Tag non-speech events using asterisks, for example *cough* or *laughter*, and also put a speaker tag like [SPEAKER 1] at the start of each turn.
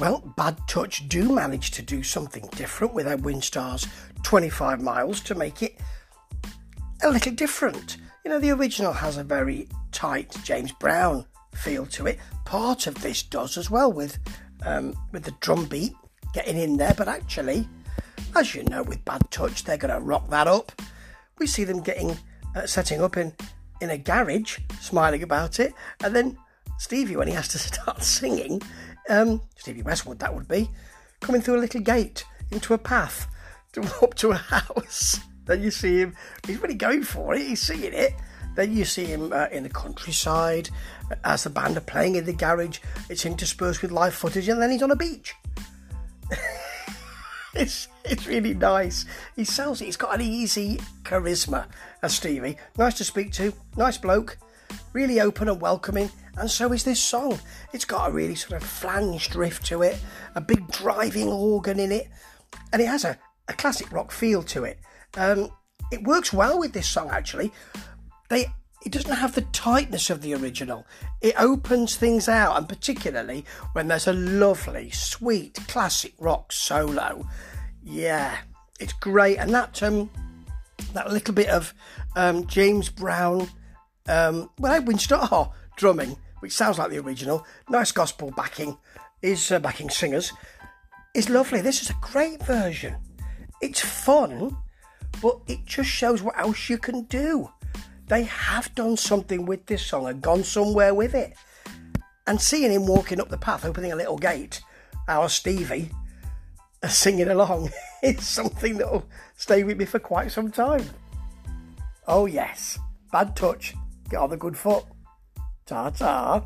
[SPEAKER 1] Well, Bad Touch do manage to do something different with Edwin Starr's 25 miles to make it a little different. You know, the original has a very tight James Brown feel to it. Part of this does as well with um, with the drum beat getting in there, but actually, as you know, with Bad Touch, they're going to rock that up. We see them getting uh, setting up in in a garage, smiling about it, and then Stevie, when he has to *laughs* start singing, um, Stevie Westwood, that would be, coming through a little gate into a path to *laughs* up to a house. Then you see him, he's really going for it, he's singing it. Then you see him uh, in the countryside as the band are playing in the garage. It's interspersed with live footage, and then he's on a beach. *laughs* it's it's really nice. He sells it. He's got an easy charisma, as Stevie. Nice to speak to. Nice bloke. Really open and welcoming. And so is this song. It's got a really sort of flanged riff to it, a big driving organ in it, and it has a, a classic rock feel to it. Um, it works well with this song actually. They it doesn't have the tightness of the original. It opens things out, and particularly when there's a lovely, sweet, classic rock solo. Yeah, it's great, and that um, that little bit of um, James Brown, um, well, Edwin Starr *laughs* drumming, which sounds like the original, nice gospel backing, is uh, backing singers, is lovely. This is a great version. It's fun, but it just shows what else you can do. They have done something with this song and gone somewhere with it. And seeing him walking up the path, opening a little gate, our Stevie, uh, singing along, *laughs* is something that'll stay with me for quite some time. Oh, yes, bad touch, get on the good foot. Ta ta.